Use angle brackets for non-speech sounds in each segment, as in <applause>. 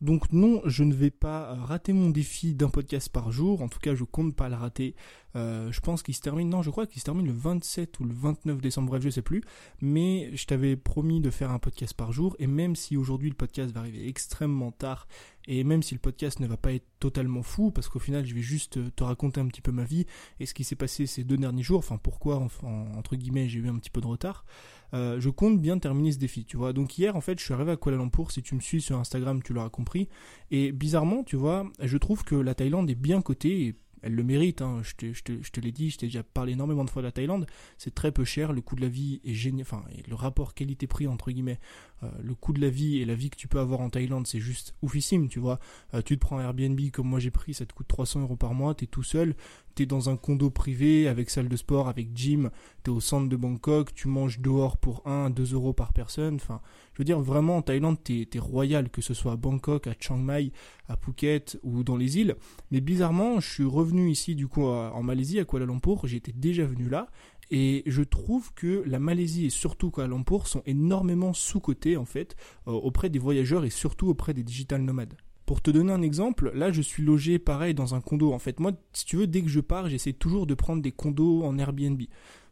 Donc non, je ne vais pas rater mon défi d'un podcast par jour. En tout cas, je compte pas le rater. Euh, je pense qu'il se termine, non, je crois qu'il se termine le 27 ou le 29 décembre, bref, je sais plus. Mais je t'avais promis de faire un podcast par jour. Et même si aujourd'hui le podcast va arriver extrêmement tard, et même si le podcast ne va pas être totalement fou, parce qu'au final, je vais juste te raconter un petit peu ma vie et ce qui s'est passé ces deux derniers jours, enfin pourquoi, enfin, entre guillemets, j'ai eu un petit peu de retard. Euh, je compte bien terminer ce défi, tu vois. Donc hier, en fait, je suis arrivé à Kuala Lumpur. Si tu me suis sur Instagram, tu l'auras compris. Et bizarrement, tu vois, je trouve que la Thaïlande est bien cotée et elle le mérite, hein. je, te, je, te, je te l'ai dit, je t'ai déjà parlé énormément de fois de la Thaïlande, c'est très peu cher, le coût de la vie est génial, enfin le rapport qualité-prix entre guillemets, le coût de la vie et la vie que tu peux avoir en Thaïlande c'est juste oufissime, tu vois, euh, tu te prends un Airbnb comme moi j'ai pris, ça te coûte 300 euros par mois, t'es tout seul, t'es dans un condo privé avec salle de sport, avec gym, t'es au centre de Bangkok, tu manges dehors pour 1, 2 euros par personne, enfin je veux dire vraiment en Thaïlande t'es, es royal, que ce soit à Bangkok, à Chiang Mai, à Phuket ou dans les îles, mais bizarrement je suis revenu ici du coup en Malaisie, à Kuala Lumpur, j'étais déjà venu là, et je trouve que la Malaisie et surtout Kuala Lumpur sont énormément sous-cotés en fait euh, auprès des voyageurs et surtout auprès des digital nomades. Pour te donner un exemple, là je suis logé pareil dans un condo. En fait, moi, si tu veux, dès que je pars, j'essaie toujours de prendre des condos en Airbnb.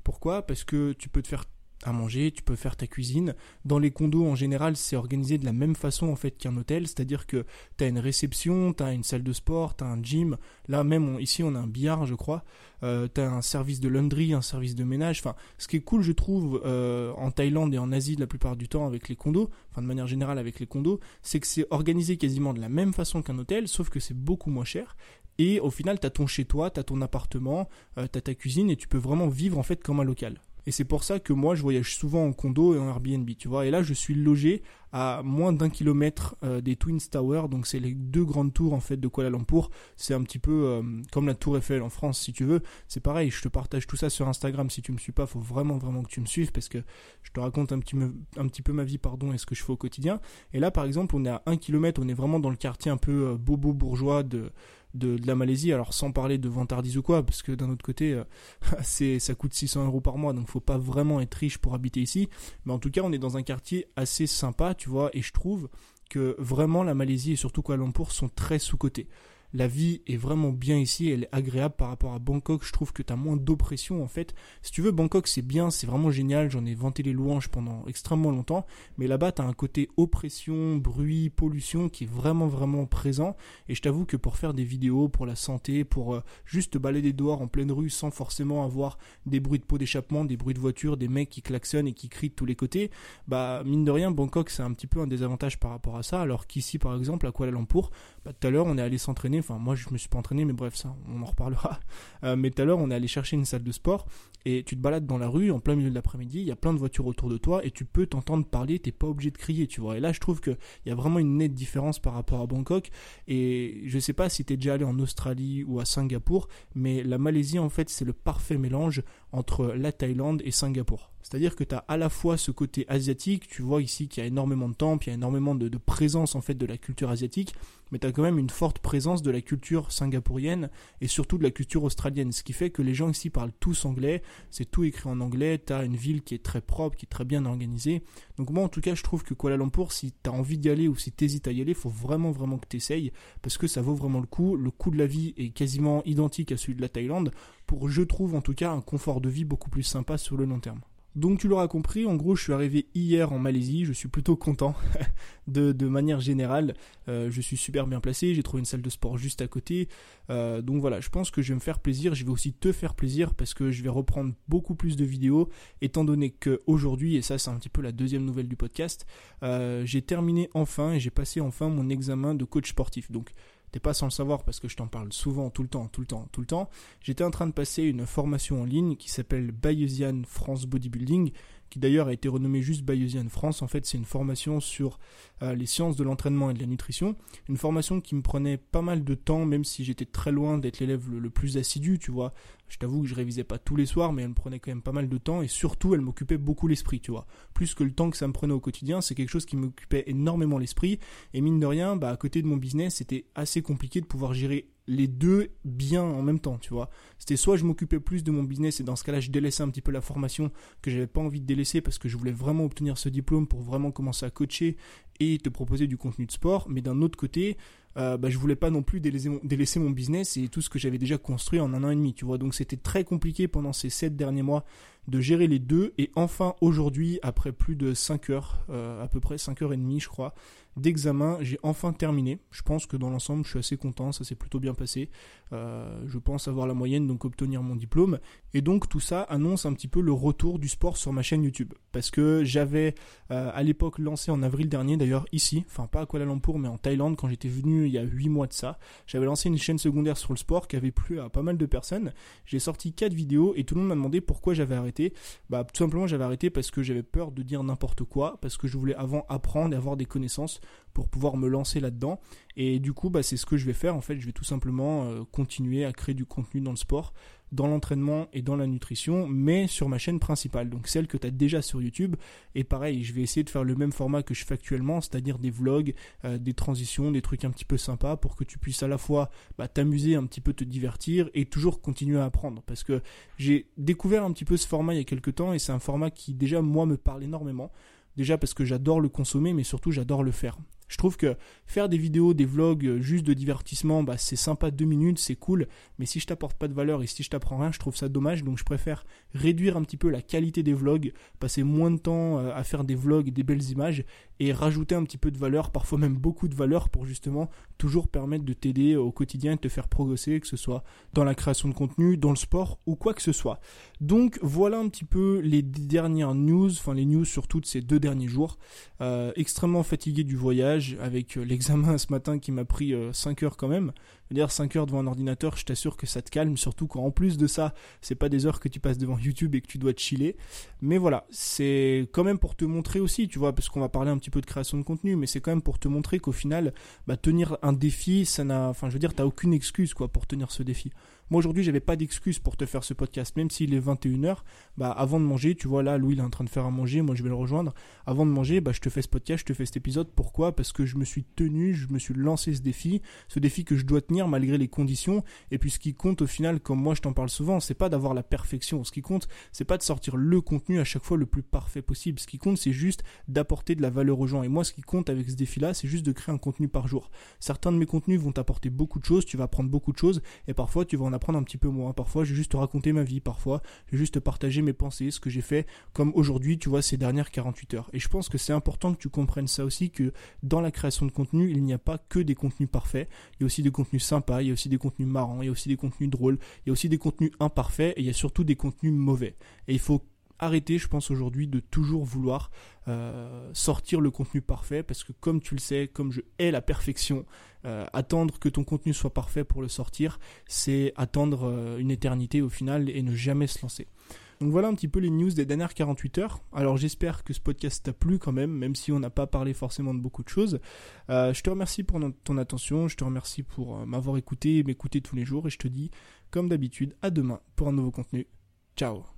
Pourquoi? Parce que tu peux te faire à manger, tu peux faire ta cuisine. Dans les condos, en général, c'est organisé de la même façon en fait qu'un hôtel, c'est-à-dire que tu as une réception, tu as une salle de sport, tu as un gym. Là même, ici, on a un billard, je crois. Euh, tu as un service de laundry, un service de ménage. Enfin, ce qui est cool, je trouve, euh, en Thaïlande et en Asie la plupart du temps avec les condos, enfin de manière générale avec les condos, c'est que c'est organisé quasiment de la même façon qu'un hôtel, sauf que c'est beaucoup moins cher. Et au final, tu as ton chez-toi, tu as ton appartement, euh, tu as ta cuisine et tu peux vraiment vivre en fait comme un local. Et c'est pour ça que moi, je voyage souvent en condo et en Airbnb, tu vois. Et là, je suis logé à moins d'un kilomètre euh, des Twin Towers, donc c'est les deux grandes tours en fait de Kuala Lumpur. C'est un petit peu euh, comme la Tour Eiffel en France, si tu veux. C'est pareil, je te partage tout ça sur Instagram. Si tu me suis pas, faut vraiment vraiment que tu me suives parce que je te raconte un petit, un petit peu ma vie, pardon, et ce que je fais au quotidien. Et là, par exemple, on est à un kilomètre, on est vraiment dans le quartier un peu euh, bobo bourgeois de de, la Malaisie, alors sans parler de vantardise ou quoi, parce que d'un autre côté, euh, <laughs> ça coûte 600 euros par mois, donc faut pas vraiment être riche pour habiter ici. Mais en tout cas, on est dans un quartier assez sympa, tu vois, et je trouve que vraiment la Malaisie et surtout Kuala Lumpur sont très sous-cotés la vie est vraiment bien ici, elle est agréable par rapport à Bangkok, je trouve que tu as moins d'oppression en fait. Si tu veux, Bangkok c'est bien, c'est vraiment génial, j'en ai vanté les louanges pendant extrêmement longtemps, mais là-bas tu as un côté oppression, bruit, pollution qui est vraiment vraiment présent, et je t'avoue que pour faire des vidéos pour la santé, pour euh, juste te balader dehors en pleine rue sans forcément avoir des bruits de peau d'échappement, des bruits de voiture, des mecs qui klaxonnent et qui crient de tous les côtés, bah mine de rien, Bangkok c'est un petit peu un désavantage par rapport à ça, alors qu'ici par exemple à Kuala Lumpur, bah, tout à l'heure on est allé s'entraîner Enfin, moi, je me suis pas entraîné, mais bref, ça, on en reparlera. <laughs> Euh, mais tout à l'heure, on est allé chercher une salle de sport et tu te balades dans la rue en plein milieu de l'après-midi, il y a plein de voitures autour de toi et tu peux t'entendre parler, t'es pas obligé de crier, tu vois. Et là, je trouve qu'il y a vraiment une nette différence par rapport à Bangkok. Et je sais pas si tu es déjà allé en Australie ou à Singapour, mais la Malaisie, en fait, c'est le parfait mélange entre la Thaïlande et Singapour. C'est-à-dire que tu as à la fois ce côté asiatique, tu vois ici qu'il y a énormément de temples, il y a énormément de, présence en fait de la culture asiatique, mais tu as quand même une forte présence de la culture singapourienne et surtout de la culture australienne, ce qui fait que les gens ici parlent tous anglais, c'est tout écrit en anglais, tu as une ville qui est très propre, qui est très bien organisée. Donc moi en tout cas je trouve que Kuala Lumpur, si tu as envie d'y aller ou si tu hésites à y aller, faut vraiment vraiment que tu essayes, parce que ça vaut vraiment le coup, le coût de la vie est quasiment identique à celui de la Thaïlande, pour je trouve en tout cas un confort de vie beaucoup plus sympa sur le long terme. Donc tu l'auras compris, en gros je suis arrivé hier en Malaisie, je suis plutôt content <laughs> de, manière générale, euh, je suis super bien placé, j'ai trouvé une salle de sport juste à côté, euh, donc voilà, je pense que je vais me faire plaisir, je vais aussi te faire plaisir parce que je vais reprendre beaucoup plus de vidéos, étant donné que aujourd'hui, et ça c'est un petit peu la deuxième nouvelle du podcast, euh, j'ai terminé enfin et j'ai passé enfin mon examen de coach sportif. Donc t'es pas sans le savoir parce que je t'en parle souvent, tout le temps, tout le temps, tout le temps. J'étais en train de passer une formation en ligne qui s'appelle Bayesian France Bodybuilding, qui d'ailleurs a été renommée juste Bayesian France. En fait, c'est une formation sur euh, les sciences de l'entraînement et de la nutrition. Une formation qui me prenait pas mal de temps, même si j'étais très loin d'être l'élève le, plus assidu, tu vois. Je t'avoue que je révisais pas tous les soirs, mais elle me prenait quand même pas mal de temps et surtout elle m'occupait beaucoup l'esprit, tu vois. Plus que le temps que ça me prenait au quotidien, c'est quelque chose qui m'occupait énormément l'esprit et mine de rien, bah à côté de mon business, c'était assez compliqué de pouvoir gérer les deux bien en même temps, tu vois. C'était soit je m'occupais plus de mon business et dans ce cas-là je délaissais un petit peu la formation que j'avais pas envie de délaisser parce que je voulais vraiment obtenir ce diplôme pour vraiment commencer à coacher et te proposer du contenu de sport, mais d'un autre côté, euh, bah, je voulais pas non plus délaisser mon, délaisser mon business et tout ce que j'avais déjà construit en un an et demi, tu vois. Donc c'était très compliqué pendant ces sept derniers mois de gérer les deux. Et enfin, aujourd'hui, après plus de 5 heures, euh, à peu près 5 heures et demie, je crois, d'examen, j'ai enfin terminé. Je pense que dans l'ensemble, je suis assez content, ça s'est plutôt bien passé. Euh, je pense avoir la moyenne, donc obtenir mon diplôme. Et donc tout ça annonce un petit peu le retour du sport sur ma chaîne YouTube. Parce que j'avais euh, à l'époque lancé en avril dernier, d'ailleurs ici, enfin pas à Kuala Lumpur, mais en Thaïlande, quand j'étais venu il y a 8 mois de ça, j'avais lancé une chaîne secondaire sur le sport qui avait plu à pas mal de personnes. J'ai sorti 4 vidéos et tout le monde m'a demandé pourquoi j'avais arrêté. Bah tout simplement j'avais arrêté parce que j'avais peur de dire n'importe quoi, parce que je voulais avant apprendre et avoir des connaissances pour pouvoir me lancer là-dedans. Et du coup, bah, c'est ce que je vais faire. En fait, je vais tout simplement euh, continuer à créer du contenu dans le sport, dans l'entraînement et dans la nutrition, mais sur ma chaîne principale, donc celle que tu as déjà sur YouTube. Et pareil, je vais essayer de faire le même format que je fais actuellement, c'est-à-dire des vlogs, euh, des transitions, des trucs un petit peu sympas pour que tu puisses à la fois bah, t'amuser, un petit peu te divertir et toujours continuer à apprendre. Parce que j'ai découvert un petit peu ce format il y a quelques temps et c'est un format qui déjà moi me parle énormément. Déjà parce que j'adore le consommer, mais surtout j'adore le faire. Je trouve que faire des vidéos, des vlogs euh, juste de divertissement, bah, c'est sympa deux minutes, c'est cool, mais si je t'apporte pas de valeur et si je t'apprends rien, je trouve ça dommage, donc je préfère réduire un petit peu la qualité des vlogs, passer moins de temps euh, à faire des vlogs, des belles images, et rajouter un petit peu de valeur, parfois même beaucoup de valeur, pour justement toujours permettre de t'aider au quotidien et de te faire progresser, que ce soit dans la création de contenu, dans le sport ou quoi que ce soit. Donc voilà un petit peu les dernières news, enfin les news surtout de ces deux derniers jours. Euh, extrêmement fatigué du voyage, avec euh, l'examen <laughs> ce matin qui m'a pris 5 euh, heures quand même. Dire 5 heures devant un ordinateur, je t'assure que ça te calme, surtout quand en plus de ça, c'est pas des heures que tu passes devant YouTube et que tu dois te chiller. Mais voilà, c'est quand même pour te montrer aussi, tu vois, parce qu'on va parler un petit peu de création de contenu, mais c'est quand même pour te montrer qu'au final, bah, tenir un défi, ça n'a, enfin, je veux dire, t'as aucune excuse, quoi, pour tenir ce défi. Moi aujourd'hui, j'avais pas d'excuse pour te faire ce podcast, même s'il est 21h. Bah avant de manger, tu vois là, Louis il est en train de faire à manger, moi je vais le rejoindre. Avant de manger, bah je te fais ce podcast, je te fais cet épisode. Pourquoi? Parce que je me suis tenu, je me suis lancé ce défi, ce défi que je dois tenir malgré les conditions. Et puis ce qui compte au final, comme moi je t'en parle souvent, c'est pas d'avoir la perfection. Ce qui compte, c'est pas de sortir le contenu à chaque fois le plus parfait possible. Ce qui compte, c'est juste d'apporter de la valeur aux gens. Et moi, ce qui compte avec ce défi-là, c'est juste de créer un contenu par jour. Certains de mes contenus vont t'apporter beaucoup de choses, tu vas apprendre beaucoup de choses, et parfois tu vas en apprendre un petit peu moins. Parfois, je vais juste te raconter ma vie. Parfois, je vais juste te partager mes pensées, ce que j'ai fait, comme aujourd'hui, tu vois, ces dernières 48 heures. Et je pense que c'est important que tu comprennes ça aussi, que dans la création de contenu, il n'y a pas que des contenus parfaits. Il y a aussi des contenus sympas, il y a aussi des contenus marrants, il y a aussi des contenus drôles, il y a aussi des contenus imparfaits, et il y a surtout des contenus mauvais. Et il faut arrêter, je pense aujourd'hui, de toujours vouloir euh, sortir le contenu parfait, parce que comme tu le sais, comme je hais la perfection, euh, attendre que ton contenu soit parfait pour le sortir, c'est attendre euh, une éternité au final et ne jamais se lancer. Donc voilà un petit peu les news des dernières 48 heures. Alors j'espère que ce podcast t'a plu quand même, même si on n'a pas parlé forcément de beaucoup de choses. je te remercie pour ton attention, je te remercie pour m'avoir écouté et m'écouter tous les jours, et je te dis, comme d'habitude, à demain pour un nouveau contenu. Ciao